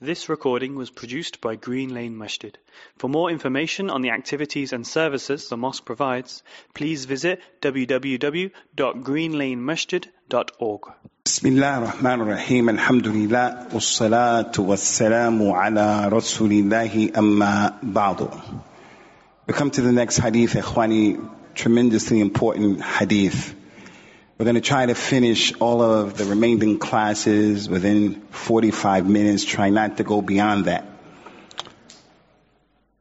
This recording was produced by Green Lane Masjid. For more information on the activities and services the mosque provides, please visit www.greenlanemasjid.org. بسم الله الرحمن الرحيم الحمد لله والصلاة والسلام على رسول الله أما بعد We come to the next hadith, Ikhwani, tremendously important hadith. We're going to try to finish all of the remaining classes within 45 minutes, try not to go beyond that.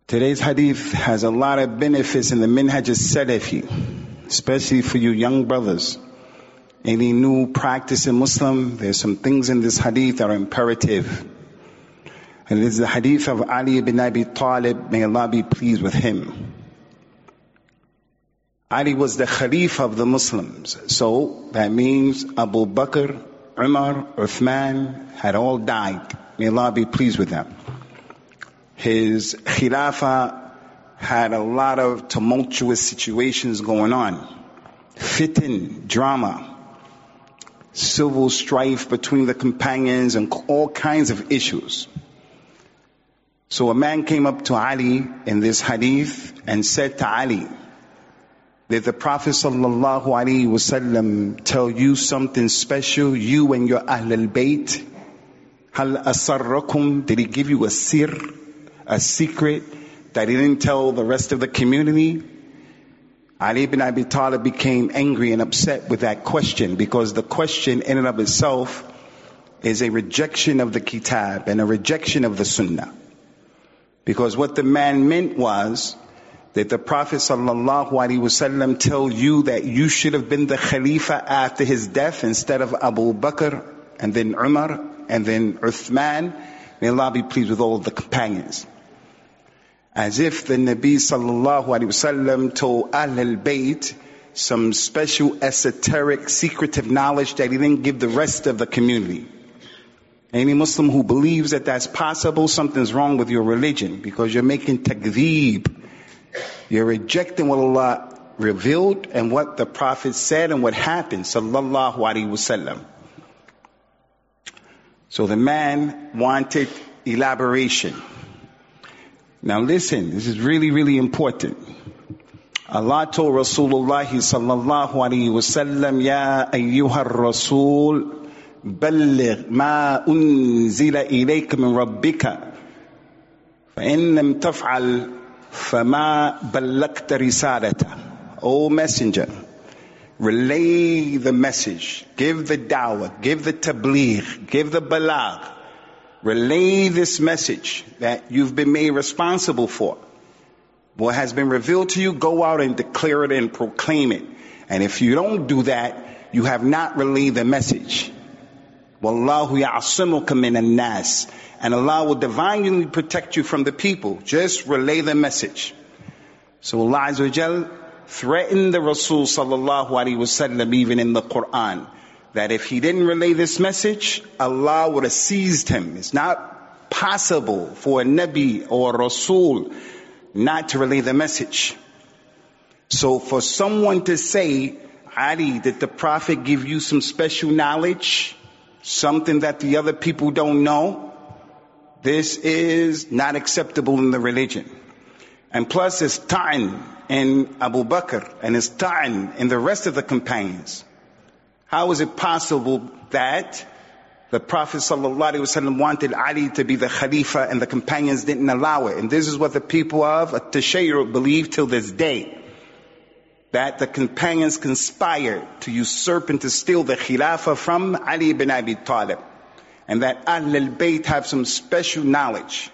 Today's hadith has a lot of benefits in the minhaj al-salafi, especially for you young brothers. Any new practice in Muslim, there's some things in this hadith that are imperative. And it is the hadith of Ali ibn Abi Talib, may Allah be pleased with him. Ali was the Khalif of the Muslims. So that means Abu Bakr, Umar, Uthman had all died. May Allah be pleased with them. His Khilafah had a lot of tumultuous situations going on. Fitin, drama, civil strife between the companions and all kinds of issues. So a man came up to Ali in this hadith and said to Ali, did the Prophet sallallahu alaihi wasallam tell you something special, you and your Ahl al-Bayt? Hal asarrakum, did he give you a sir, a secret that he didn't tell the rest of the community? Ali ibn Abi Talib became angry and upset with that question because the question in and of itself is a rejection of the kitab and a rejection of the sunnah. Because what the man meant was, did the Prophet sallallahu alaihi wasallam tell you that you should have been the Khalifa after his death instead of Abu Bakr and then Umar and then Uthman? May Allah be pleased with all the companions. As if the Nabi sallallahu alaihi wasallam told Ahl al-Bayt some special esoteric secretive knowledge that he didn't give the rest of the community. Any Muslim who believes that that's possible, something's wrong with your religion because you're making takdeeb you're rejecting what Allah revealed and what the Prophet said and what happened, sallallahu alaihi wasallam. So the man wanted elaboration. Now listen, this is really, really important. Allah told Rasulullah sallallahu alaihi wasallam, Ya ayyuha rasul, بلغ ما أنزل إليك من ربك فإن لم تفعل فما بلغت رسالته O messenger relay the message give the dawah give the tabligh give the balagh relay this message that you've been made responsible for what has been revealed to you go out and declare it and proclaim it and if you don't do that you have not relayed the message Wallahu ya'asimuka minan nas. And Allah will divinely protect you from the people. Just relay the message. So Allah threatened the Rasul sallallahu alaihi wasallam even in the Quran that if he didn't relay this message, Allah would have seized him. It's not possible for a Nabi or a Rasul not to relay the message. So for someone to say, Ali, did the Prophet give you some special knowledge? Something that the other people don't know, this is not acceptable in the religion. And plus it's ta'in in Abu Bakr and it's ta'in in the rest of the companions. How is it possible that the Prophet ﷺ wanted Ali to be the Khalifa and the companions didn't allow it? And this is what the people of Tashayyur believe till this day that the companions conspired to usurp and to steal the Khilafah from Ali ibn Abi Talib. And that Ahl al-Bayt have some special knowledge.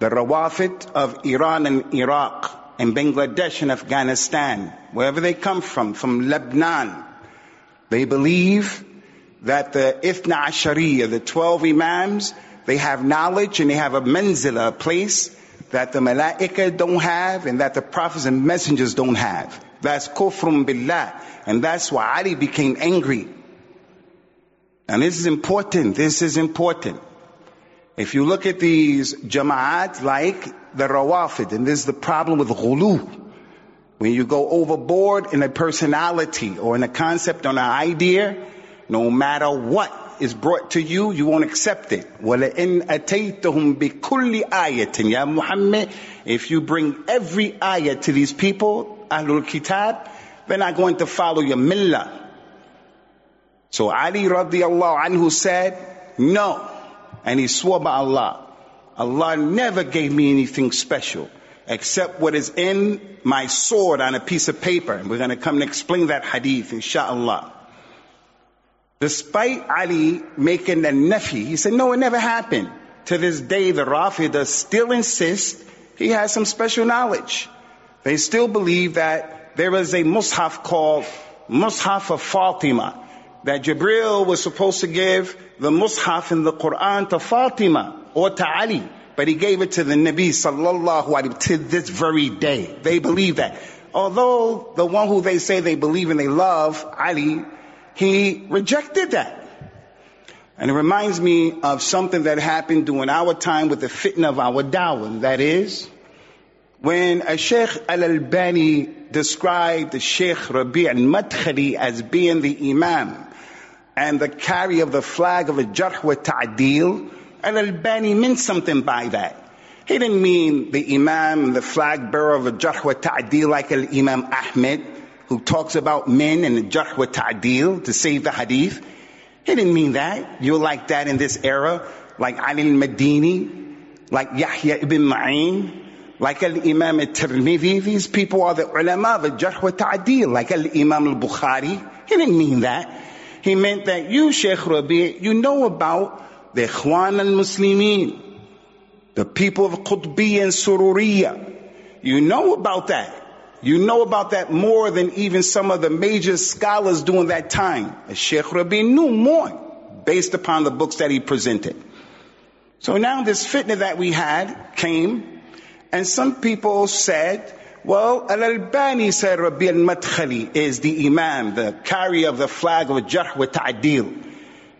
The Rawafid of Iran and Iraq and Bangladesh and Afghanistan, wherever they come from, from Lebanon, they believe that the Ithna Ashariya, the 12 Imams, they have knowledge and they have a manzila, a place that the Malaika don't have and that the prophets and messengers don't have. That's kufrun billah. And that's why Ali became angry. And this is important. This is important. If you look at these jama'at like the rawafid, and this is the problem with ghulu. When you go overboard in a personality or in a concept or an idea, no matter what, is brought to you, you won't accept it. وَلَئِنْ أَتَيْتَهُمْ بِكُلِّ آيَةٍ يَا Muhammad, if you bring every ayah to these people, Ahlul Kitab, they're not going to follow your millah. So Ali radiallahu anhu said, no. And he swore by Allah. Allah never gave me anything special except what is in my sword on a piece of paper. And we're going to come and explain that hadith, inshallah. Despite Ali making the nafi, he said, no, it never happened. To this day, the Rafidah still insist he has some special knowledge. They still believe that there is a mushaf called Mushaf of Fatima, that Jibril was supposed to give the mushaf in the Quran to Fatima or to Ali, but he gave it to the Nabi sallallahu alaihi to this very day. They believe that. Although the one who they say they believe and they love, Ali, he rejected that. And it reminds me of something that happened during our time with the fitna of our dawah. That is, when a Sheikh Al-Albani described the Sheikh Rabi' al-Madkhali as being the Imam and the carrier of the flag of a Jarh wa Ta'dil, Al-Albani meant something by that. He didn't mean the Imam, the flag bearer of a Jarh wa Ta'dil like Al-Imam Ahmed, who talks about men and the Jarh wa Ta'dil to save the hadith. He didn't mean that. You're like that in this era, like Ali al-Madini, like Yahya ibn Ma'in, like Al-Imam al-Tirmidhi. These people are the ulama, the Jarh wa Ta'dil, like Al-Imam al-Bukhari. He didn't mean that. He meant that you, Sheikh Rabi, you know about the Ikhwan al-Muslimin, the people of Qutbi and Sururiya. You know about that. You know about that more than even some of the major scholars during that time. Sheikh Rabi knew more based upon the books that he presented. So now this fitna that we had came, and some people said, well, Al-Albani said Rabi al-Madkhali is the Imam, the carrier of the flag of Jarh wa Ta'dil.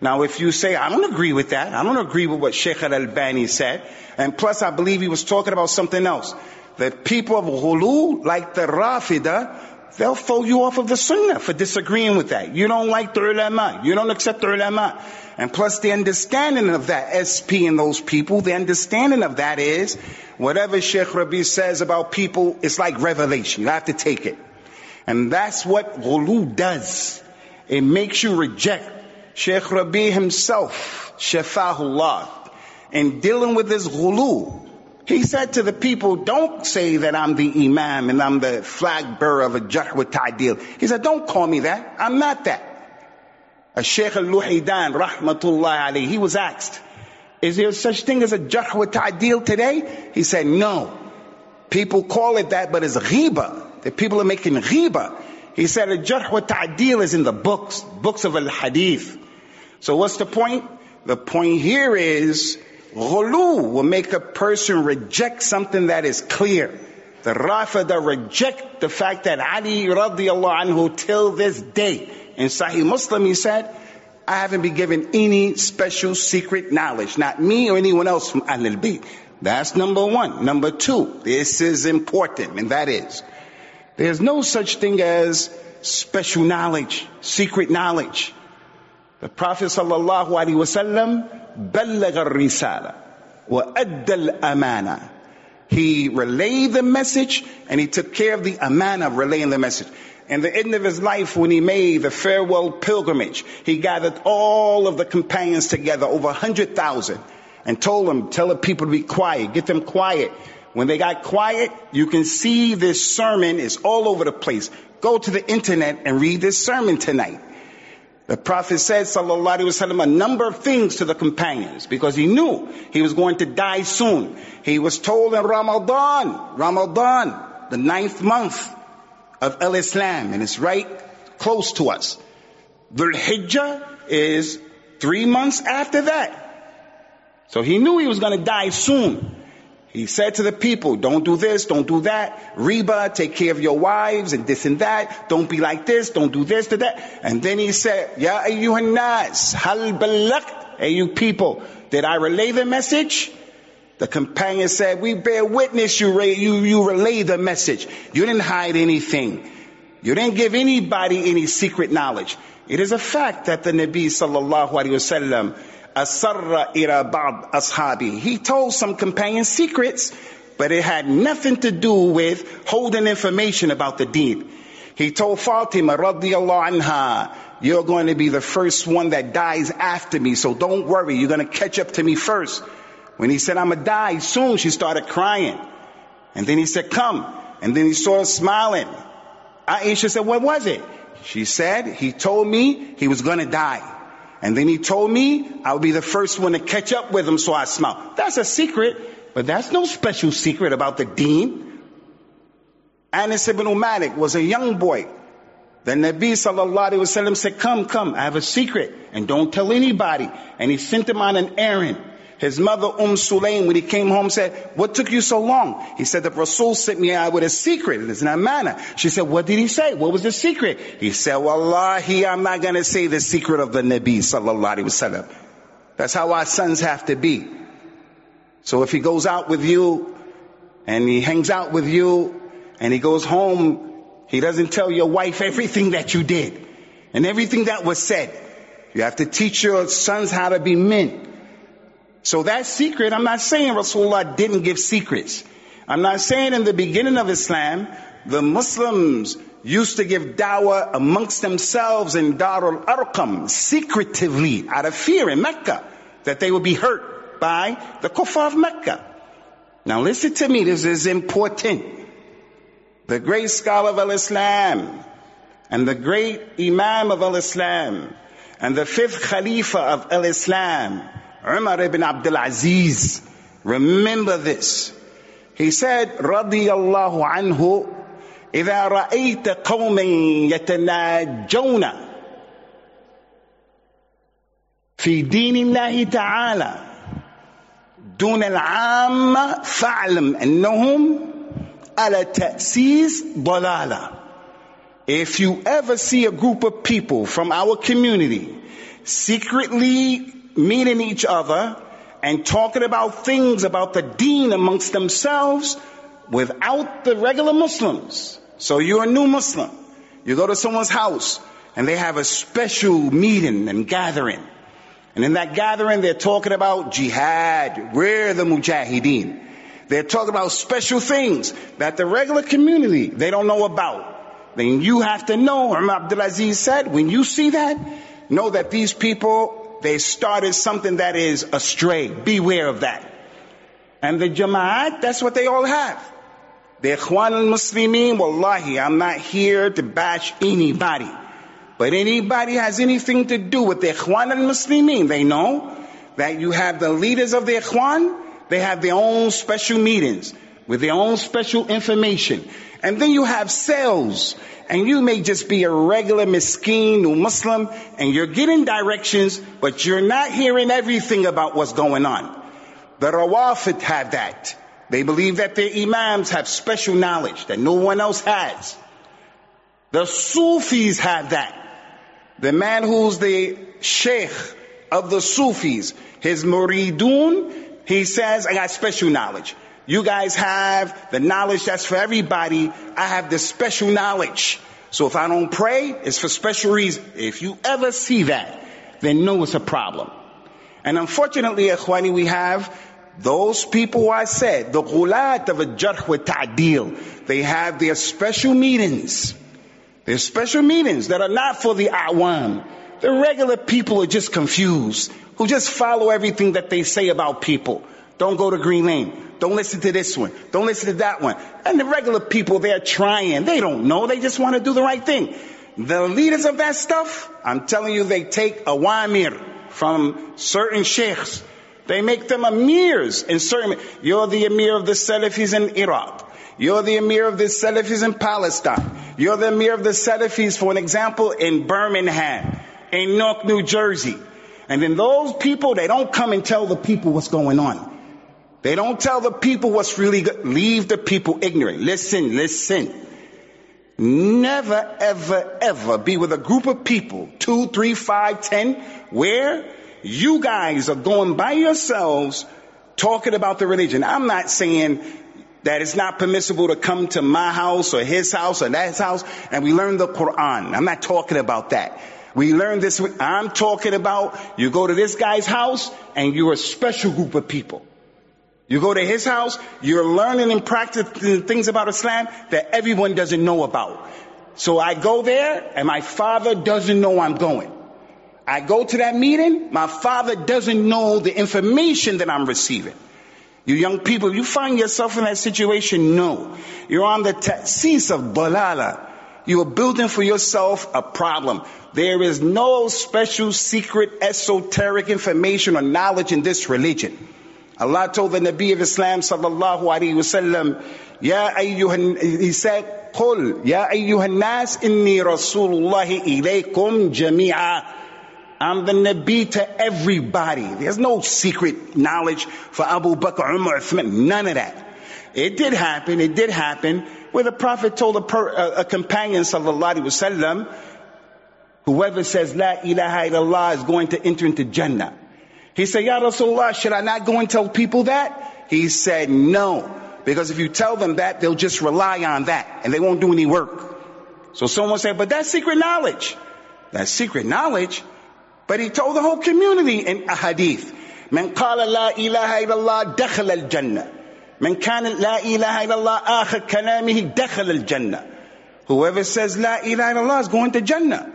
Now, if you say, I don't agree with that, I don't agree with what Sheikh Al-Albani said, and plus I believe he was talking about something else the people of Ghulu, like the Rafida, they'll throw you off of the Sunnah for disagreeing with that. You don't like the ulama. You don't accept the ulama. And plus the understanding of that SP and those people, the understanding of that is whatever Sheikh Rabi says about people, it's like revelation. You have to take it. And that's what Ghulu does. It makes you reject Sheikh Rabi himself, Shafahullah, in dealing with this Ghulu. He said to the people, don't say that I'm the imam and I'm the flag bearer of a jarh wa ta'dil. He said, don't call me that. I'm not that. A Sheikh al-Luhaidan, rahmatullah alayhi, he was asked, is there such thing as a jarh wa ta'dil today? He said, no. People call it that, but it's ghiba. The people are making ghiba. He said a jarh wa ta'dil is in the books, books of al-hadith. So what's the point? The point here is, Ghulu will make a person reject something that is clear. The Rafida reject the fact that Ali radiallahu anhu till this day. In Sahih Muslim he said, I haven't been given any special secret knowledge. Not me or anyone else from Ahlul Bayt. That's number one. Number two, this is important, and that is, there's no such thing as special knowledge, secret knowledge. The Prophet sallallahu alaihi wasallam بلغ الرسالة وأدى الأمانة he relayed the message and he took care of the amana of relaying the message. In the end of his life, when he made the farewell pilgrimage, he gathered all of the companions together, over a hundred thousand, and told them, tell the people to be quiet, get them quiet. When they got quiet, you can see this sermon is all over the place. Go to the internet and read this sermon tonight. The Prophet said, sallallahu alaihi wasallam, a number of things to the companions because he knew he was going to die soon. He was told in Ramadan, Ramadan, the ninth month of Al-Islam, and it's right close to us. Dhul Hijjah is three months after that. So he knew he was going to die soon. He said to the people, don't do this, don't do that. Reba, take care of your wives and this and that. Don't be like this, don't do this to that. And then he said, Ya ayyuhan nas, hal balakt. Hey you people, did I relay the message? The companion said, we bear witness you, you, you relay the message. You didn't hide anything. You didn't give anybody any secret knowledge. It is a fact that the Nabi sallallahu alayhi wasallam asarra ila ba'd ashabi. He told some companions secrets, but it had nothing to do with holding information about the deed. He told Fatima radiallahu anha, you're going to be the first one that dies after me, so don't worry, you're going to catch up to me first. When he said, I'm going to die soon, she started crying. And then he said, come. And then he started smiling. Aisha said, what was it? She said, he told me he was going to die. And then he told me I would be the first one to catch up with him, so I smiled. That's a secret, but that's no special secret about the deen. Anas ibn Malik was a young boy. The Nabi sallallahu alaihi wasallam said, come, come, I have a secret and don't tell anybody. And he sent him on an errand. His mother, Umm Sulaim, when he came home, said, what took you so long? He said, the Rasul sent me out with a secret. It's not manner. She said, what did he say? What was the secret? He said, Wallahi, I'm not going to say the secret of the Nabi sallallahu alaihi wasallam. That's how our sons have to be. So if he goes out with you and he hangs out with you and he goes home, he doesn't tell your wife everything that you did and everything that was said. You have to teach your sons how to be men. So that secret, I'm not saying Rasulullah didn't give secrets. I'm not saying in the beginning of Islam, the Muslims used to give dawah amongst themselves in Darul Arqam secretively out of fear in Mecca that they would be hurt by the kuffar of Mecca. Now listen to me, this is important. The great scholar of Al-Islam and the great Imam of Al-Islam and the fifth Khalifa of Al-Islam Umar ibn Abdul Aziz, remember this. He said, رضي الله عنه, إذا رأيت قوما يتناجون في دين الله تعالى دون العامة فاعلم أنهم على تأسيس ضلالة. If you ever see a group of people from our community secretly meeting each other and talking about things about the deen amongst themselves without the regular Muslims. So you're a new Muslim. You go to someone's house and they have a special meeting and gathering. And in that gathering, they're talking about jihad. We're the mujahideen. They're talking about special things that the regular community, they don't know about. Then you have to know, Umar Abdulaziz said, when you see that, know that these people they started something that is astray. Beware of that. And the Jama'at, that's what they all have. The Ikhwan al-Muslimin, wallahi, I'm not here to bash anybody. But anybody has anything to do with the Ikhwan al-Muslimin, they know that you have the leaders of the Ikhwan, they have their own special meetings with their own special information. And then you have cells and you may just be a regular miskeen new Muslim and you're getting directions, but you're not hearing everything about what's going on. The Rawafid have that. They believe that their imams have special knowledge that no one else has. The Sufis have that. The man who's the sheikh of the Sufis, his muridun, he says, I got special knowledge. You guys have the knowledge that's for everybody. I have the special knowledge. So if I don't pray, it's for special reason. If you ever see that, then know it's a problem. And unfortunately, Ikhwani, we have those people who I said, the ghulat of a jarh wa ta'dil, they have their special meetings. Their special meetings that are not for the awam. The regular people are just confused, who just follow everything that they say about people. Don't go to Green Lane. Don't listen to this one. Don't listen to that one. And the regular people, they're trying. They don't know. They just want to do the right thing. The leaders of that stuff, I'm telling you, they take a awamir from certain sheikhs. They make them amirs in certain, you're the emir of the Salafis in Iraq. You're the emir of the Salafis in Palestine. You're the emir of the Salafis, for an example, in Birmingham, in Newark, New Jersey. And then those people, they don't come and tell the people what's going on. They don't tell the people what's really good. Leave the people ignorant. Listen, listen. Never, ever, ever be with a group of people, two, three, five, ten, where you guys are going by yourselves talking about the religion. I'm not saying that it's not permissible to come to my house or his house or that house and we learn the Quran. I'm not talking about that. We learn this. I'm talking about you go to this guy's house and you're a special group of people. You go to his house, you're learning and practicing things about Islam that everyone doesn't know about. So I go there and my father doesn't know I'm going. I go to that meeting, my father doesn't know the information that I'm receiving. You young people, you find yourself in that situation? No. You're on the ta'sis of balala. You are building for yourself a problem. There is no special secret esoteric information or knowledge in this religion. Allah told the Nabi of Islam sallallahu alaihi wasallam, Ya ayyuhan, he said, قل يا أيها الناس إني رسول الله إليكم جميعا I'm the Nabi to everybody. There's no secret knowledge for Abu Bakr, Umar, Uthman, none of that. It did happen, it did happen, where the Prophet told a, per, a, a companion, sallallahu alaihi wasallam, whoever says La ilaha illallah is going to enter into Jannah. He said, Ya Rasulullah, should I not go and tell people that? He said, no. Because if you tell them that, they'll just rely on that and they won't do any work. So someone said, but that's secret knowledge. That's secret knowledge. But he told the whole community in a hadith. من قال لا إله إلا الله دخل الجنة من كان لا إله إلا الله آخر كلامه دخل الجنة Whoever says La ilaha illallah is going to Jannah.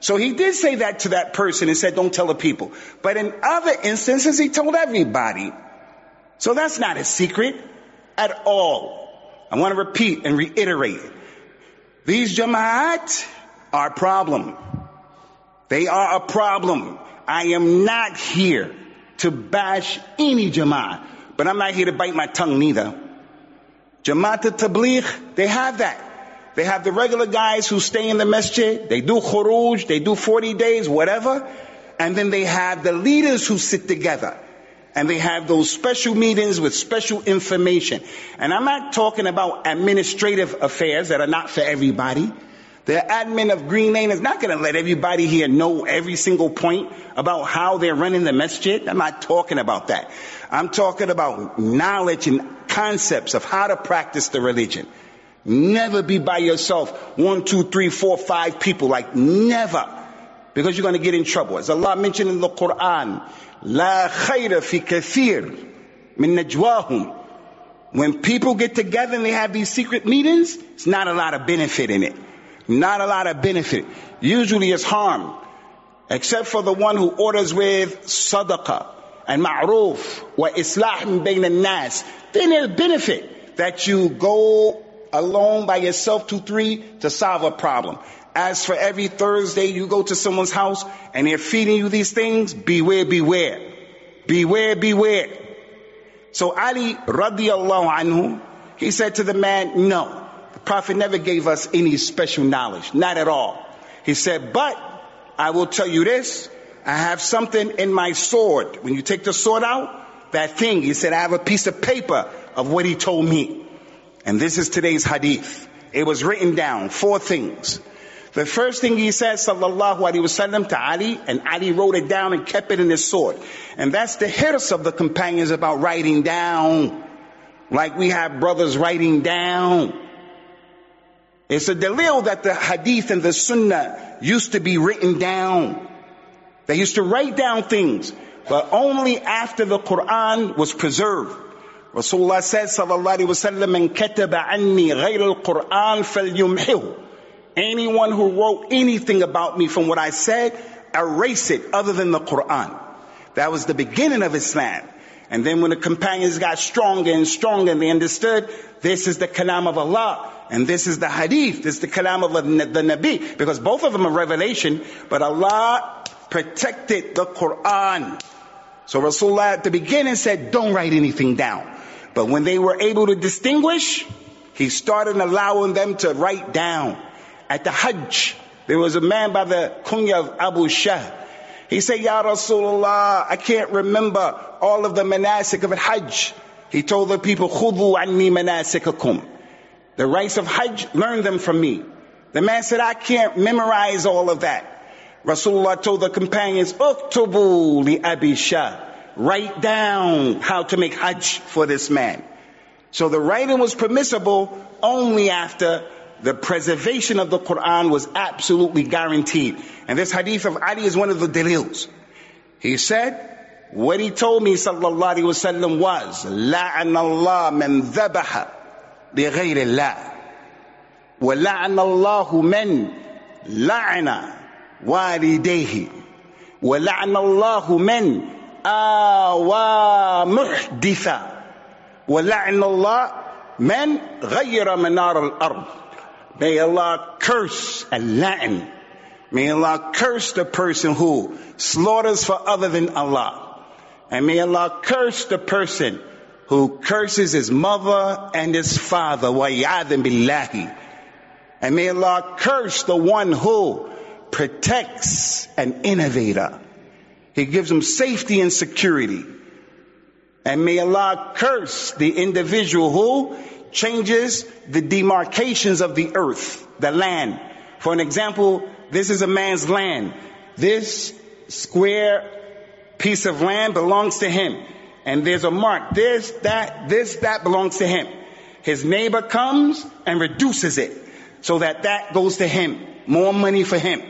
So he did say that to that person and said, don't tell the people. But in other instances, he told everybody. So that's not a secret at all. I want to repeat and reiterate. These jama'at are a problem. They are a problem. I am not here to bash any jama'at, but I'm not here to bite my tongue neither. Jama'at al tabligh, they have that. They have the regular guys who stay in the masjid, they do khuruj, they do 40 days, whatever. And then they have the leaders who sit together. And they have those special meetings with special information. And I'm not talking about administrative affairs that are not for everybody. The admin of Green Lane is not going to let everybody here know every single point about how they're running the masjid. I'm not talking about that. I'm talking about knowledge and concepts of how to practice the religion. Never be by yourself. One, two, three, four, five people. Like never. Because you're going to get in trouble. As Allah mentioned in the Quran, La khayra fi kathir min najwahum. When people get together and they have these secret meetings, it's not a lot of benefit in it. Not a lot of benefit. Usually it's harm. Except for the one who orders with sadaqah and ma'roof wa islah min nas. Then there's benefit that you go alone by yourself, two, three, to solve a problem. As for every Thursday you go to someone's house and they're feeding you these things, beware, beware. Beware, beware. So Ali radiallahu anhu, he said to the man, no, the Prophet never gave us any special knowledge, not at all. He said, but I will tell you this, I have something in my sword. When you take the sword out, that thing, he said, I have a piece of paper of what he told me. And this is today's hadith. It was written down, four things. The first thing he said, sallallahu alaihi wasallam, to Ali, and Ali wrote it down and kept it in his sword. And that's the hirs of the companions about writing down. Like we have brothers writing down. It's a delil that the hadith and the sunnah used to be written down. They used to write down things, but only after the Quran was preserved. Rasulullah said, sallallahu alaihi wasallam, "Man kataba anni ghayr al-Quran falyumhihu." Anyone who wrote anything about me from what I said, erase it other than the Quran. That was the beginning of Islam. And then when the companions got stronger and stronger and they understood this is the kalam of Allah and this is the hadith, this is the kalam of the Nabi because both of them are revelation, but Allah protected the Quran. So Rasulullah at the beginning said, don't write anything down. But when they were able to distinguish, he started allowing them to write down. At the Hajj, there was a man by the kunya of Abu Shah. He said, Ya Rasulullah, I can't remember all of the manasik of Hajj. He told the people, Khudu anni manasikakum. The rites of Hajj, learn them from me. The man said, I can't memorize all of that. Rasulullah told the companions, Uktubu li Abi Shah Write down how to make Hajj for this man. So the writing was permissible only after the preservation of the Quran was absolutely guaranteed. And this hadith of Ali is one of the dalils. He said, what he told me sallallahu alaihi wasallam was, لعن الله من ذبح لغير الله ولعن الله من لعن والديه ولعن الله من آوى محدثا ولعن الله من غير منار الأرض May Allah curse al-la'in. May Allah curse the person who slaughters for other than Allah. And may Allah curse the person who curses his mother and his father. وَيَعَذٍ billahi. And may Allah curse the one who protects an innovator. He gives them safety and security. And may Allah curse the individual who changes the demarcations of the earth, the land. For an example, this is a man's land. This square piece of land belongs to him. And there's a mark. This, that, this, that belongs to him. His neighbor comes and reduces it so that that goes to him. More money for him.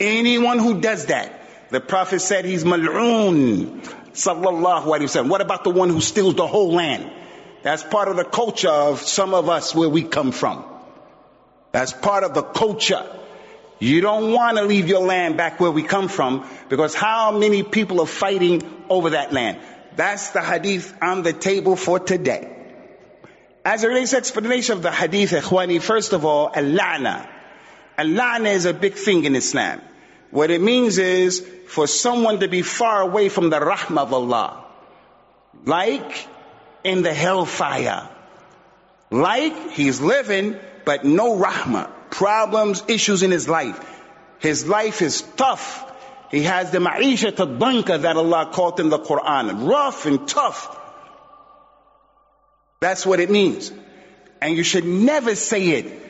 Anyone who does that, the Prophet said he's mal'oon. Sallallahu alayhi wasallam. What about the one who steals the whole land? That's part of the culture of some of us where we come from. That's part of the culture. You don't want to leave your land back where we come from because how many people are fighting over that land? That's the hadith on the table for today. As it relates explanation of the hadith, ikhwani, first of all, al-la'na. Al-la'na is a big thing in Islam. What it means is for someone to be far away from the rahmah of Allah. Like in the hellfire. Like he's living, but no rahmah. Problems, issues in his life. His life is tough. He has the ma'isha tadanka that Allah called in the Quran. Rough and tough. That's what it means. And you should never say it.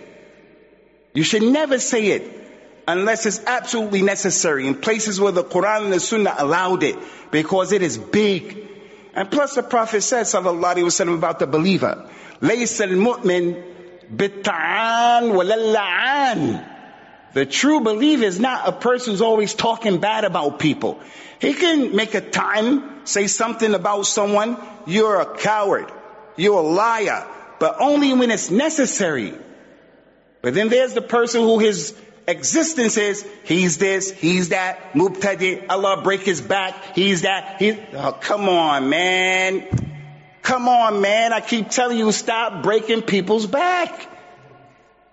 You should never say it unless it's absolutely necessary in places where the Quran and the Sunnah allowed it because it is big. And plus the Prophet said, sallallahu alaihi wasallam, about the believer, لَيْسَ الْمُؤْمِن بِالتَّعَانِ وَلَلَّعَانِ The true believer is not a person who's always talking bad about people. He can make a time, say something about someone, you're a coward, you're a liar, but only when it's necessary. But then there's the person who his existence is, he's this, he's that, mubtadi, Allah break his back, he's that, he, oh, come on, man. Come on, man. I keep telling you, stop breaking people's back.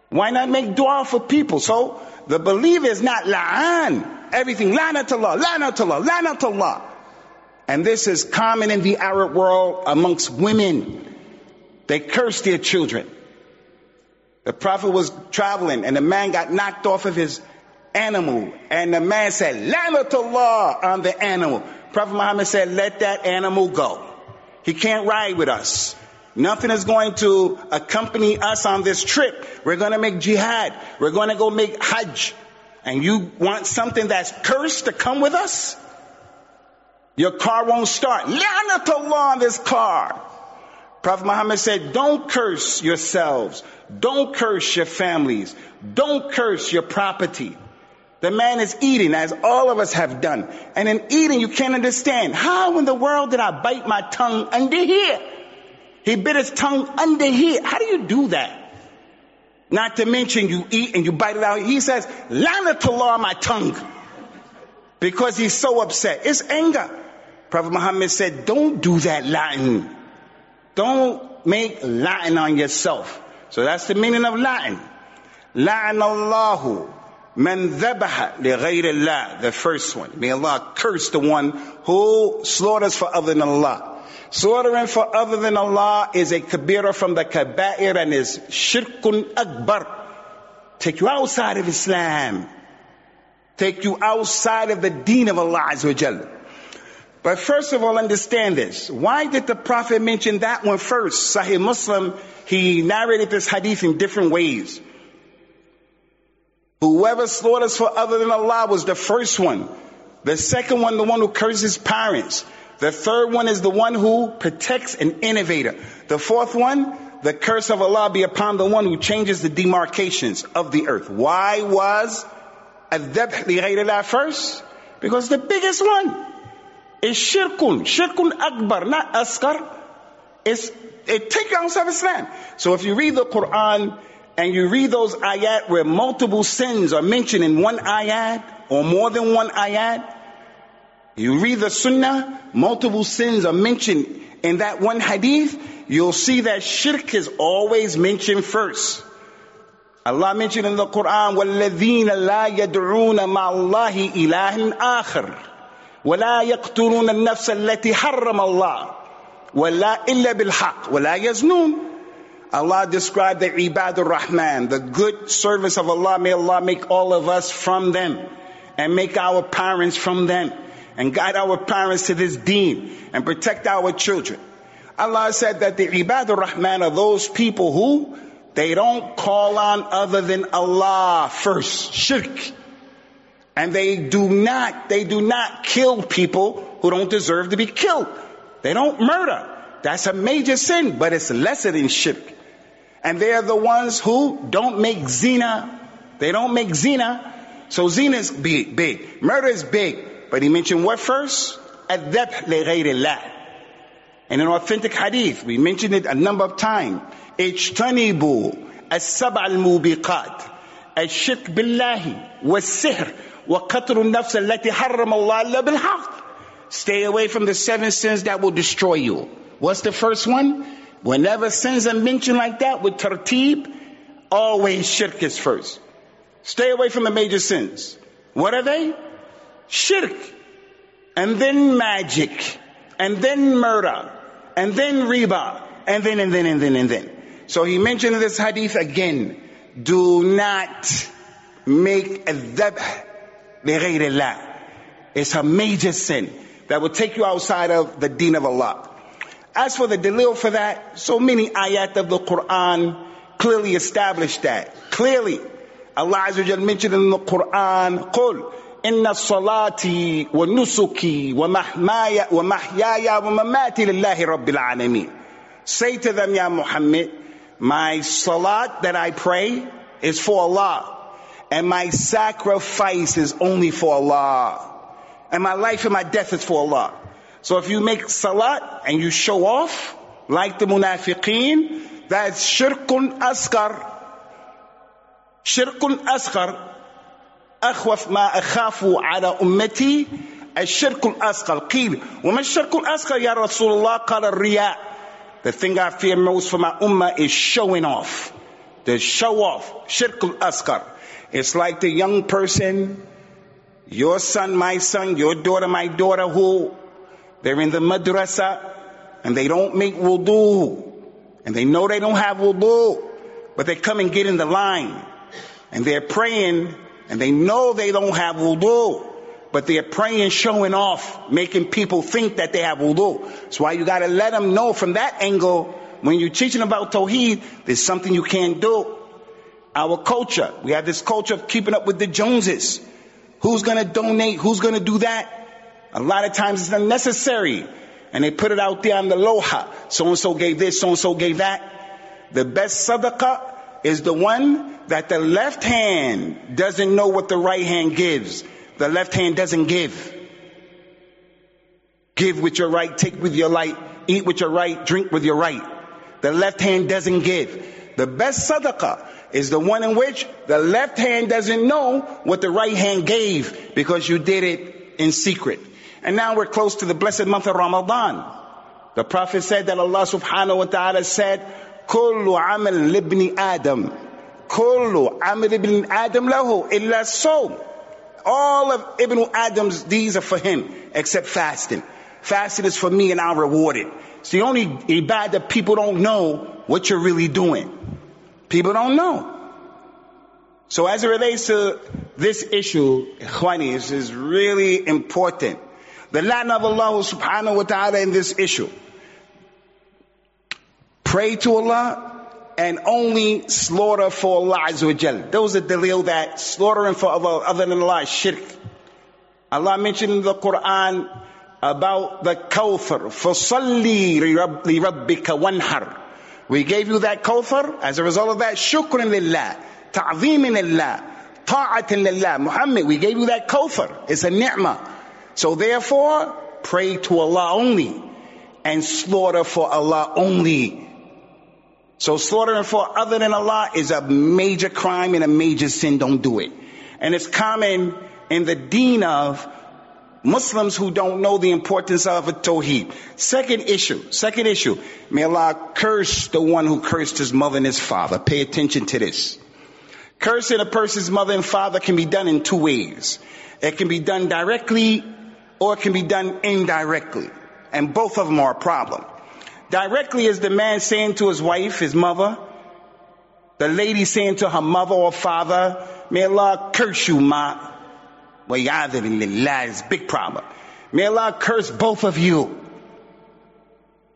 Why not make dua for people? So, the believer is not la'an. Everything, la'natullah, la'natullah, la'natullah. And this is common in the Arab world amongst women. They curse their children. The prophet was traveling and the man got knocked off of his animal and the man said, Lanatullah on the animal. Prophet Muhammad said, let that animal go. He can't ride with us. Nothing is going to accompany us on this trip. We're going to make jihad. We're going to go make hajj. And you want something that's cursed to come with us? Your car won't start. Lanatullah on this car. Prophet Muhammad said, don't curse yourselves. Don't curse your families. Don't curse your property. The man is eating as all of us have done. And in eating, you can't understand. How in the world did I bite my tongue under here? He bit his tongue under here. How do you do that? Not to mention you eat and you bite it out. He says, Lana to law my tongue. Because he's so upset. It's anger. Prophet Muhammad said, don't do that Latin. Don't make Latin on yourself. So that's the meaning of Latin. La'an Allahu man dhabaha li Allah. The first one. May Allah curse the one who slaughters for other than Allah. Slaughtering for other than Allah is a kabira from the kaba'ir and is shirkun akbar. Take you outside of Islam. Take you outside of the deen of Allah Azza wa Jalla. But first of all, understand this. Why did the Prophet mention that one first? Sahih Muslim, he narrated this hadith in different ways. Whoever slaughters for other than Allah was the first one. The second one, the one who curses parents. The third one is the one who protects an innovator. The fourth one, the curse of Allah be upon the one who changes the demarcations of the earth. Why was Adab that first? Because the biggest one is shirkun, shirkun akbar, not asghar. is a takedown of Islam. So if you read the Quran and you read those ayat where multiple sins are mentioned in one ayat or more than one ayat, you read the sunnah, multiple sins are mentioned in that one hadith, you'll see that shirk is always mentioned first. Allah mentioned in the Quran, وَالَّذِينَ لَا يَدْعُونَ مَعَ اللَّهِ إِلَهٍ آخَرٍ وَلَا يَقْتُلُونَ النَّفْسَ الَّتِي حَرَّمَ اللَّهِ وَلَا إِلَّا بِالْحَقِّ وَلَا يَزْنُونَ Allah described the ibadur rahman, the good service of Allah. May Allah make all of us from them and make our parents from them and guide our parents to this deen and protect our children. Allah said that the ibadur rahman are those people who they don't call on other than Allah first. Shirk. And they do not, they do not kill people who don't deserve to be killed. They don't murder. That's a major sin, but it's lesser than shirk. And they are the ones who don't make zina. They don't make zina. So zina is big, big. Murder is big. But he mentioned what first? الذبح لغير الله. In an authentic hadith, we mentioned it a number of times. اجتنبوا السبع الموبقات الشرك بالله والسحر وقتل النفس التي حرم الله إلا بالحق. Stay away from the seven sins that will destroy you. What's the first one? Whenever sins are mentioned like that with tartib, always shirk is first. Stay away from the major sins. What are they? shirk, and then magic, and then murder, and then riba, and then, and then, and then, and then. So he mentioned this hadith again. Do not make a dhabh Allah. It's a major sin that will take you outside of the deen of Allah. As for the delil for that, so many ayat of the Quran clearly establish that. Clearly, Allah Azza wa mentioned in the Quran, قُلْ إن صلاتي ونسكي ومحماي ومحياي ومماتي لله رب العالمين. Say to them, Ya Muhammad, my salat that I pray is for Allah. and my sacrifice is only for Allah. And my life and my death is for Allah. So if you make salat and you show off, like the munafiqeen, that's shirkun asghar. Shirkun asghar. أخوف ما أخاف على أمتي الشرك الأصغر قيل وما الشرك الأصغر يا رسول الله قال الرياء The thing I fear most for my ummah is showing off. The show off. Shirk al-Asghar. It's like the young person, your son, my son, your daughter, my daughter, who they're in the madrasa and they don't make wudu. And they know they don't have wudu. But they come and get in the line. And they're praying and they know they don't have wudu, but they're praying, showing off, making people think that they have wudu. That's why you gotta let them know from that angle, when you're teaching about Tawheed, there's something you can't do. Our culture, we have this culture of keeping up with the Joneses. Who's gonna donate? Who's gonna do that? A lot of times it's unnecessary. And they put it out there on the loha. So and so gave this, so and so gave that. The best sadaqah is the one that the left hand doesn't know what the right hand gives. The left hand doesn't give. Give with your right, take with your light, eat with your right, drink with your right. The left hand doesn't give. The best sadaqah is the one in which the left hand doesn't know what the right hand gave because you did it in secret. And now we're close to the blessed month of Ramadan. The Prophet said that Allah subhanahu wa ta'ala said, كل عمل لابن آدم كل عمل ابن آدم له إلا الصوم all of Ibn Adam's deeds are for him except fasting. Fasting is for me and I'll reward it. It's the only ibadah that people don't know what you're really doing. People don't know. So as it relates to this issue, Ikhwani, this is really important. The line of Allah subhanahu wa ta'ala in this issue pray to Allah and only slaughter for Allah Azza wa Jal. Those are dalil that slaughtering for Allah other than Allah is shirk. Allah mentioned in the Quran, about the Kawthar. فَصَلِّي لِرَبِّكَ وَانْحَرْ we gave you that Kawthar. As a result of that, shukran lillah, ta'zeem lillah, lillah. Muhammad, we gave you that Kawthar. It's a ni'mah. So therefore, pray to Allah only and slaughter for Allah only. So slaughtering for other than Allah is a major crime and a major sin. Don't do it. And it's common in the deen of Muslims who don't know the importance of a tawheed. Second issue, second issue. May Allah curse the one who cursed his mother and his father. Pay attention to this. Cursing a person's mother and father can be done in two ways. It can be done directly or it can be done indirectly. And both of them are a problem. Directly is the man saying to his wife, his mother, the lady saying to her mother or father, may Allah curse you, ma. Wa'yadhin is big problem. May Allah curse both of you.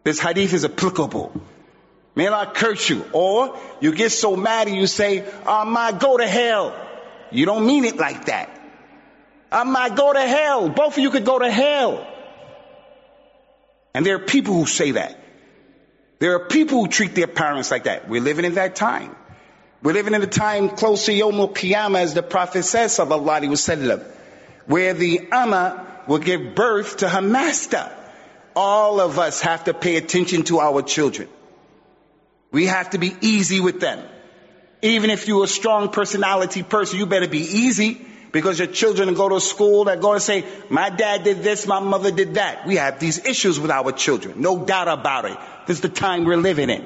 This hadith is applicable. May Allah curse you. Or you get so mad and you say, oh my, go to hell. You don't mean it like that. Oh I might go to hell. Both of you could go to hell. And there are people who say that. There are people who treat their parents like that. We're living in that time. We're living in a time close to Yom Qiyamah, as the Prophet says, sallallahu alaihi wasallam, where the Amma will give birth to her master. All of us have to pay attention to our children. We have to be easy with them. Even if you're a strong personality person, you better be easy because your children go to school, they're going to say, my dad did this, my mother did that. We have these issues with our children. No doubt about it. This is the time we're living in.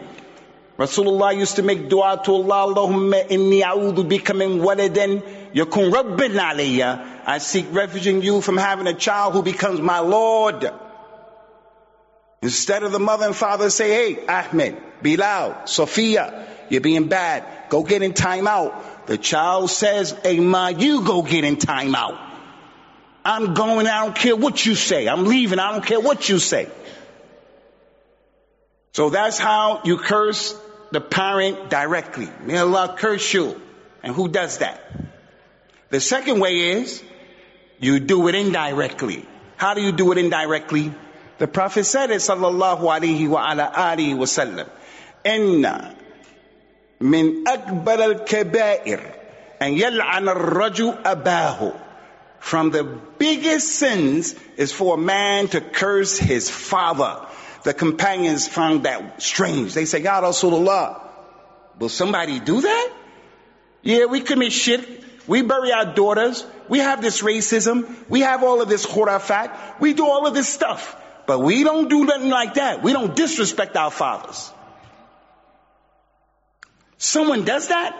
Rasulullah used to make dua to Allah, Allahumma inni a'udhu bika min waladan yakun rabbin alayya. I seek refuge in you from having a child who becomes my Lord. Instead of the mother and father say, hey, Ahmed, Bilal, Sophia, you're being bad. Go get in time out. The child says, hey ma, you go get in time out. I'm going, I don't care what you say. I'm leaving, I don't care what you say. So that's how you curse the parent directly. May Allah curse you. And who does that? The second way is you do it indirectly. How do you do it indirectly? The Prophet said it, sallallahu alaihi wa ala alihi wa sallam. Inna min akbar al-kabair and yal'an al-raju abahu. From the biggest sins is for a man to curse his father. The companions found that strange. They say, Ya Rasulullah, will somebody do that? Yeah, we commit shirk. We bury our daughters. We have this racism. We have all of this khurafat. We do all of this stuff. But we don't do nothing like that. We don't disrespect our fathers. Someone does that?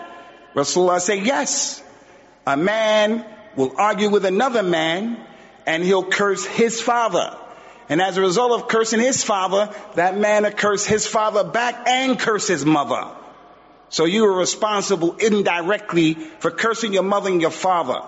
Rasulullah say yes. A man will argue with another man and he'll curse his father. And as a result of cursing his father, that man will curse his father back and curse his mother. So you are responsible indirectly for cursing your mother and your father.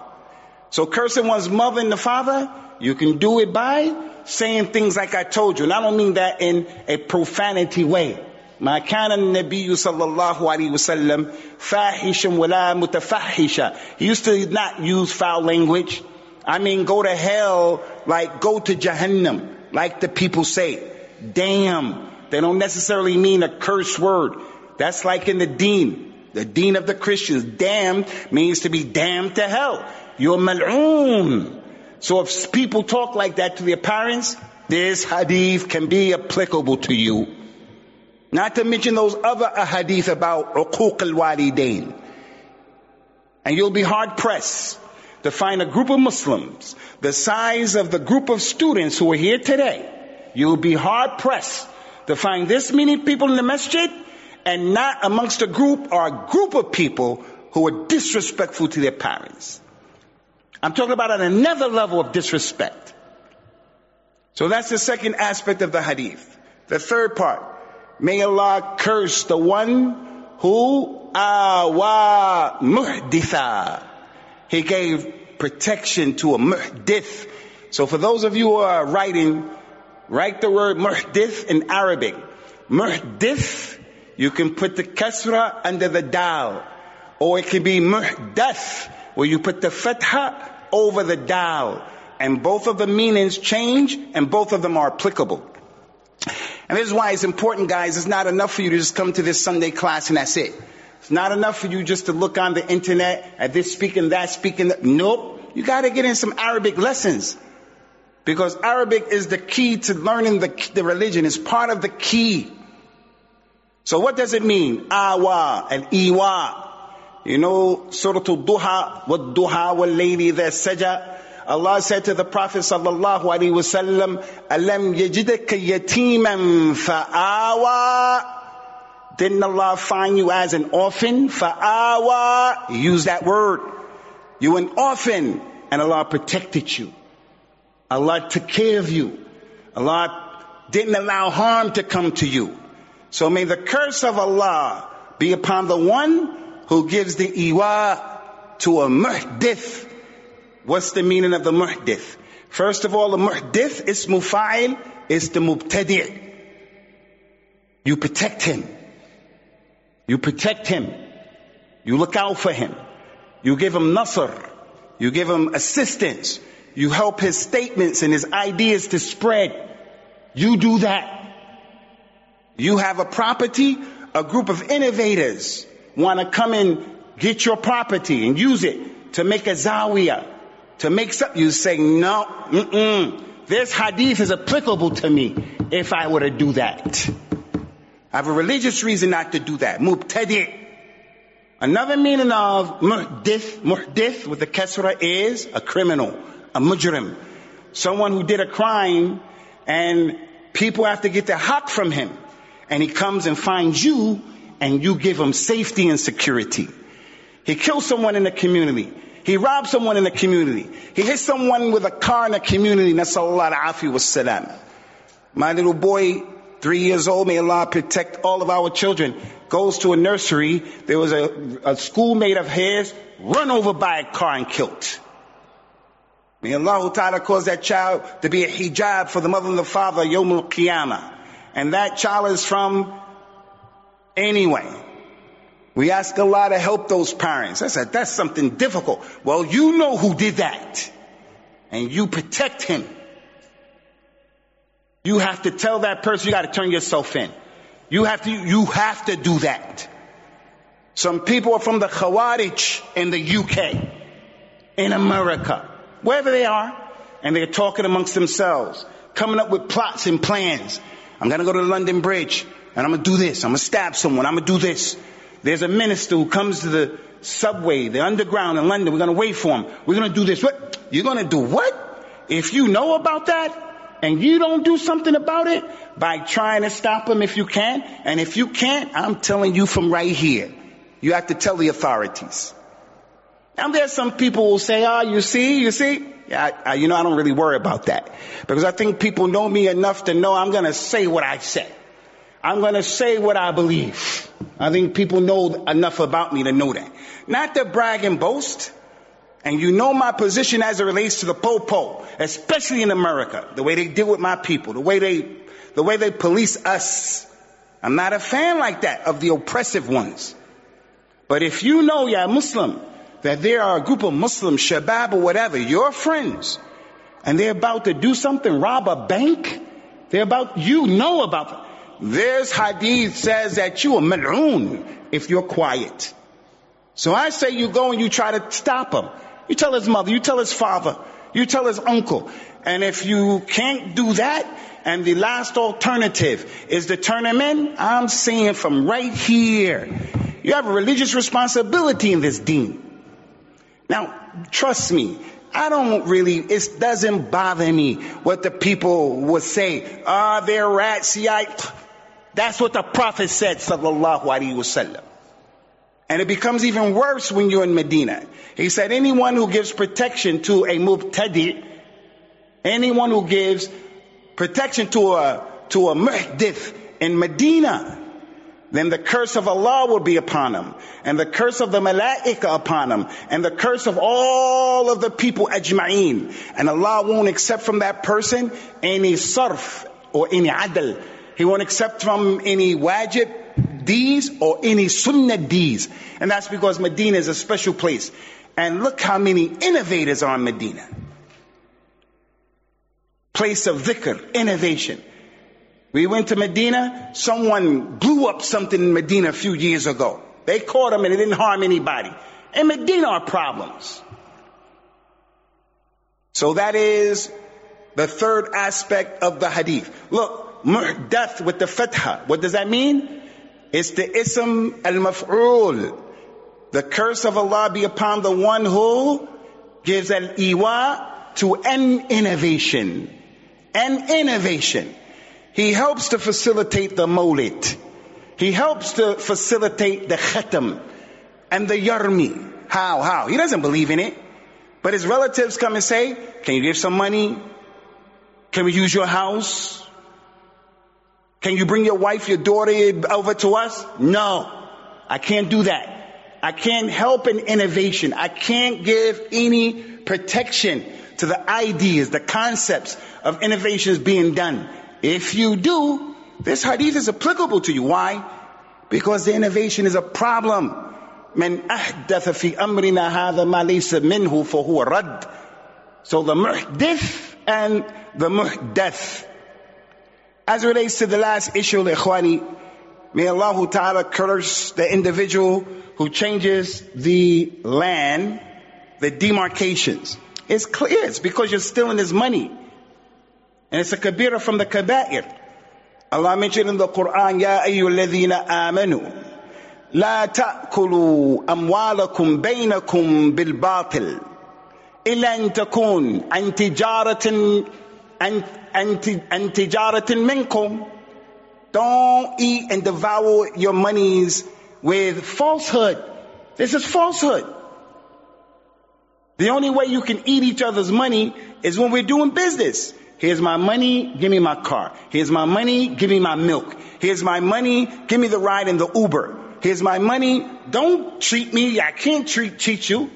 So cursing one's mother and the father, you can do it by saying things like I told you. And I don't mean that in a profanity way. ما كان النبي صلى الله عليه وسلم فاحشا ولا متفحشا. He used to not use foul language. I mean, go to hell, like go to Jahannam like the people say. Damn. They don't necessarily mean a curse word. That's like in the deen. The deen of the Christians. Damned means to be damned to hell. You're mal'oon. So if people talk like that to their parents, this hadith can be applicable to you. Not to mention those other hadith about uquq al-walidain. And you'll be hard pressed to find a group of Muslims the size of the group of students who are here today, you'll be hard pressed to find this many people in the masjid and not amongst a group or a group of people who are disrespectful to their parents. I'm talking about another level of disrespect. So that's the second aspect of the hadith. The third part, may Allah curse the one who ah, awa muhditha he gave protection to a muhdith. So for those of you who are writing, write the word muhdith in Arabic. Muhdith, you can put the kasra under the dal. Or it can be muhdath, where you put the fatha over the dal. And both of the meanings change and both of them are applicable. And this is why it's important, guys. It's not enough for you to just come to this Sunday class and that's it. It's not enough for you just to look on the internet at this speaking, that speaking. Nope. You got to get in some Arabic lessons. Because Arabic is the key to learning the, the religion. It's part of the key. So what does it mean? Awa and Iwa. You know, Surah Al-Duha, what-duha wal-layli saja. Allah said to the Prophet sallallahu alaihi wasallam, "Alam yajidaka yatiman fa'awa." Didn't Allah find you as an orphan? Fa'awa. Use that word. You an orphan, and Allah protected you. Allah took care of you. Allah didn't allow harm to come to you. So may the curse of Allah be upon the one who gives the iwa to a muhdith. What's the meaning of the muhdith? First of all, the muhdith is mufa'il, is the mubtadi'. You protect him. You protect him. You look out for him. You give him nasr. You give him assistance. You help his statements and his ideas to spread. You do that. You have a property, a group of innovators want to come and get your property and use it to make a zawiya, to make something. You say, no, mm-mm. this hadith is applicable to me if I were to do that. I have a religious reason not to do that. Mubtadi'. Another meaning of muhdith, muhdith with the kasra is a criminal a mujrim, someone who did a crime and people have to get their haq from him. And he comes and finds you and you give him safety and security. He kills someone in the community. He robs someone in the community. He hits someone with a car in the community. Nasallallahu afi was salam. My little boy, three years old, may Allah protect all of our children, goes to a nursery. There was a, a schoolmate of his run over by a car and killed. May Allah Ta'ala cause that child to be a hijab for the mother and the father, Yomul Qiyamah. And that child is from anyway. We ask Allah to help those parents. I said, that's something difficult. Well, you know who did that. And you protect him. You have to tell that person you gotta turn yourself in. You have to, you have to do that. Some people are from the Khawarij in the UK, in America wherever they are, and they're talking amongst themselves, coming up with plots and plans. I'm gonna go to the London Bridge, and I'm gonna do this. I'm gonna stab someone. I'm gonna do this. There's a minister who comes to the subway, the underground in London. We're gonna wait for him. We're gonna do this. What? You're gonna do what? If you know about that, and you don't do something about it by trying to stop them if you can, and if you can't, I'm telling you from right here, you have to tell the authorities. And there's some people who say, oh, you see, you see. I, I, you know, I don't really worry about that because I think people know me enough to know I'm going to say what I say. I'm going to say what I believe. I think people know enough about me to know that. Not to brag and boast. And you know my position as it relates to the popo, especially in America, the way they deal with my people, the way they, the way they police us. I'm not a fan like that of the oppressive ones. But if you know you're Muslim, that there are a group of Muslims, Shabab or whatever, your friends, and they're about to do something, rob a bank, they're about, you know about them. This hadith says that you are mal'oon if you're quiet. So I say you go and you try to stop him. You tell his mother, you tell his father, you tell his uncle. And if you can't do that, and the last alternative is to turn him in, I'm saying from right here, you have a religious responsibility in this deen. Now, trust me, I don't really, it doesn't bother me what the people would say. Ah, oh, they're rats. See, I, that's what the Prophet said, sallallahu alaihi wasallam. And it becomes even worse when you're in Medina. He said, anyone who gives protection to a mubtadi, anyone who gives protection to a, to a muhdith in Medina, then the curse of Allah will be upon him, and the curse of the malaika upon him, and the curse of all of the people ajma'een. And Allah won't accept from that person any sarf or any adl. He won't accept from any wajib deeds or any sunnah deeds. And that's because Medina is a special place. And look how many innovators are in Medina. place of dhikr, innovation. We went to Medina, someone blew up something in Medina a few years ago. They caught him and it didn't harm anybody. In Medina are problems. So that is the third aspect of the hadith. Look, muhdath with the fatha. What does that mean? It's the ism al-maf'ul. The curse of Allah be upon the one who gives an iwa to an innovation. An innovation. He helps to facilitate the mawlid. He helps to facilitate the khatam and the yarmi. How? How? He doesn't believe in it. But his relatives come and say, can you give some money? Can we use your house? Can you bring your wife, your daughter over to us? No, I can't do that. I can't help an innovation. I can't give any protection to the ideas, the concepts of innovations being done. If you do, this hadith is applicable to you. Why? Because the innovation is a problem. من أحدث في أمرنا هذا ما ليس منه فهو رد. So the muhdith and the muhdath. As it relates to the last issue, ikhwani, may Allah Ta'ala curse the individual who changes the land, the demarcations. It's clear. It's because you're stealing his money. And it's a kabira from the kaba'ir. Allah mentioned in the Quran, Ya ayyuhalladhina amanu. لا تأكلوا أموالكم بينكم بالباطل إلا أن تكون عن تجارة and, and, and tijaratin minkum. Don't eat and devour your monies with falsehood. This is falsehood. The only way you can eat each other's money is when we're doing business. Here's my money, give me my car. Here's my money, give me my milk. Here's my money, give me the ride in the Uber. Here's my money, don't treat me, I can't treat, treat you.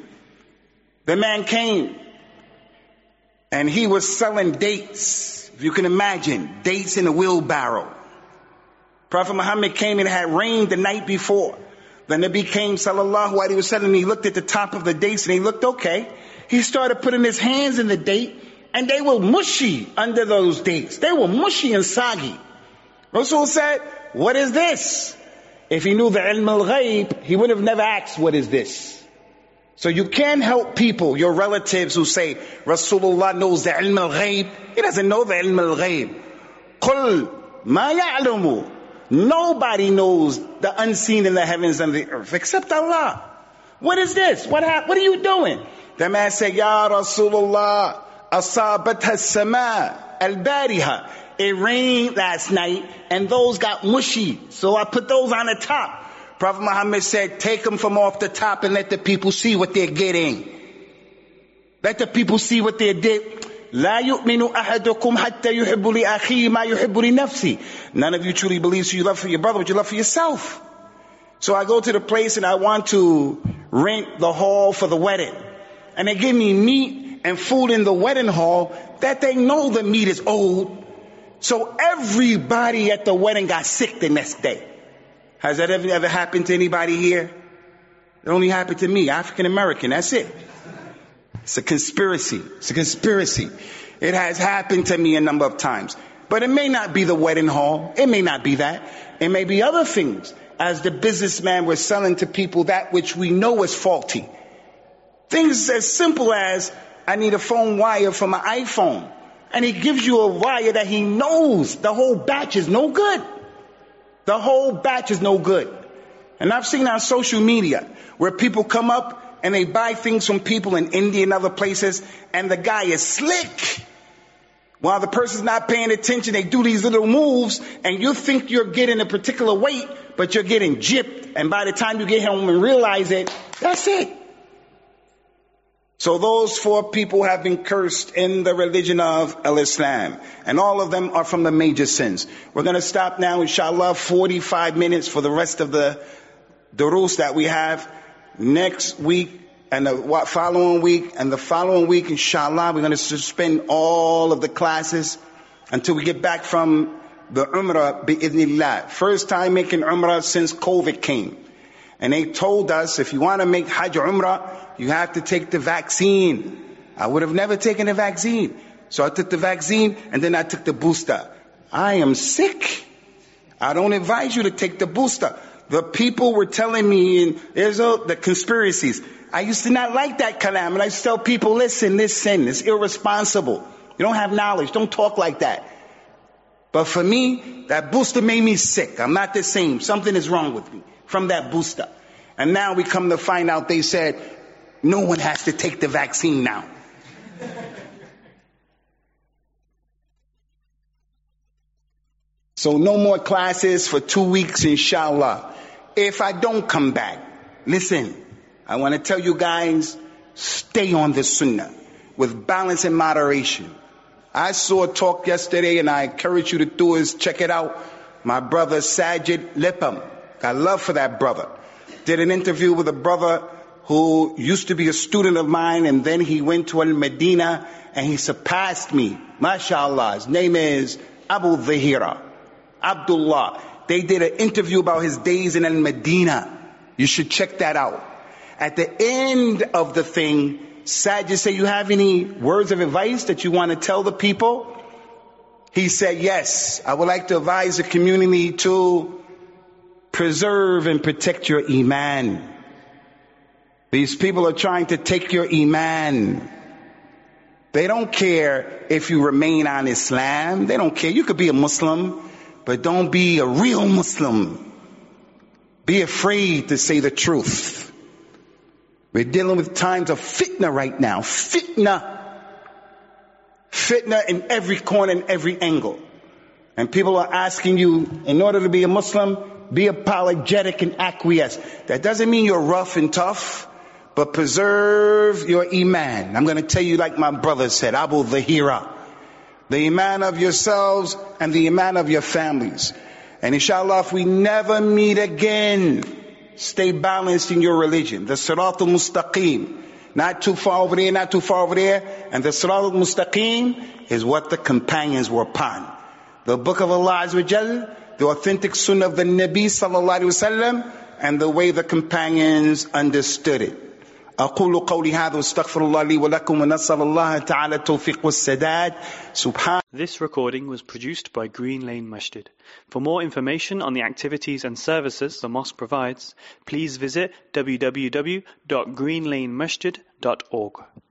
The man came and he was selling dates. If you can imagine, dates in a wheelbarrow. Prophet Muhammad came and it had rained the night before. Then it became sallallahu alaihi wasallam he looked at the top of the dates and he looked okay. He started putting his hands in the date and they were mushy under those dates. They were mushy and soggy. Rasul said, what is this? If he knew the ilm al-ghayb, he would have never asked, what is this? So you can help people, your relatives who say, Rasulullah knows the ilm al-ghayb. He doesn't know the ilm al-ghayb. قل ما يعلم Nobody knows the unseen in the heavens and the earth except Allah. What is this? What hap- What are you doing? The man said, Ya Rasulullah, asabatha sama al-bariha. It rained last night and those got mushy. So I put those on the top. Prophet Muhammad said, take them from off the top and let the people see what they're getting. Let the people see what they're getting. لا يؤمن أحدكم حتى يحب لأخيه ما يحب لنفسه. None of you truly believes you love for your brother what you love for yourself. So I go to the place and I want to rent the hall for the wedding. And they give me meat and food in the wedding hall that they know the meat is old. So everybody at the wedding got sick the next day. Has that ever, ever happened to anybody here? It only happened to me, African American, that's it. It's a conspiracy. It's a conspiracy. It has happened to me a number of times. But it may not be the wedding hall. It may not be that. It may be other things. As the businessman was selling to people that which we know is faulty. Things as simple as, I need a phone wire for my iPhone. And he gives you a wire that he knows the whole batch is no good. The whole batch is no good. And I've seen on social media where people come up and they buy things from people in India and other places and the guy is slick. While the person's not paying attention, they do these little moves and you think you're getting a particular weight, but you're getting gypped. And by the time you get home and realize it, that's it. So those four people have been cursed in the religion of Al-Islam. And all of them are from the major sins. We're going to stop now, inshallah, 45 minutes for the rest of the durus that we have. Next week and the following week and the following week, inshallah, we're going to suspend all of the classes until we get back from the Umrah bi'idhnillah. First time making Umrah since COVID came. And they told us if you want to make Hajj Umrah, you have to take the vaccine. I would have never taken the vaccine. So I took the vaccine and then I took the booster. I am sick. I don't advise you to take the booster. The people were telling me in Israel, the conspiracies. I used to not like that kalam and I used to tell people, listen, this listen, it's irresponsible. You don't have knowledge. Don't talk like that. But for me, that booster made me sick. I'm not the same. Something is wrong with me from that booster. And now we come to find out they said no one has to take the vaccine now. so no more classes for two weeks, inshallah. If I don't come back, listen, I want to tell you guys, stay on the sunnah with balance and moderation. I saw a talk yesterday and I encourage you to do is check it out. My brother Sajid Lipham. Got love for that brother. Did an interview with a brother who used to be a student of mine and then he went to Al Medina and he surpassed me. MashaAllah. His name is Abu Dhahira. Abdullah. They did an interview about his days in Al Medina. You should check that out. At the end of the thing, Sad, you say you have any words of advice that you want to tell the people? He said, yes, I would like to advise the community to preserve and protect your iman. These people are trying to take your iman. They don't care if you remain on Islam. They don't care. You could be a Muslim, but don't be a real Muslim. Be afraid to say the truth. We're dealing with times of fitna right now. Fitna. Fitna in every corner and every angle. And people are asking you, in order to be a Muslim, be apologetic and acquiesce. That doesn't mean you're rough and tough, but preserve your iman. I'm going to tell you like my brother said, Abu Dhahira. The iman of yourselves and the iman of your families. And inshallah, if we never meet again, Stay balanced in your religion. The Sirat al-Mustaqim. Not too far over there, not too far over there. And the Sirat al-Mustaqim is what the companions were upon. The book of Allah Azza wa the authentic sunnah of the Nabi sallallahu alaihi wasallam, and the way the companions understood it. أقول قولي هذا واستغفر الله لي ولكم ونسأل الله تعالى التوفيق والسداد سبحان This recording was produced by Green Lane Masjid. For more information on the activities and services the mosque provides, please visit www.greenlanemasjid.org.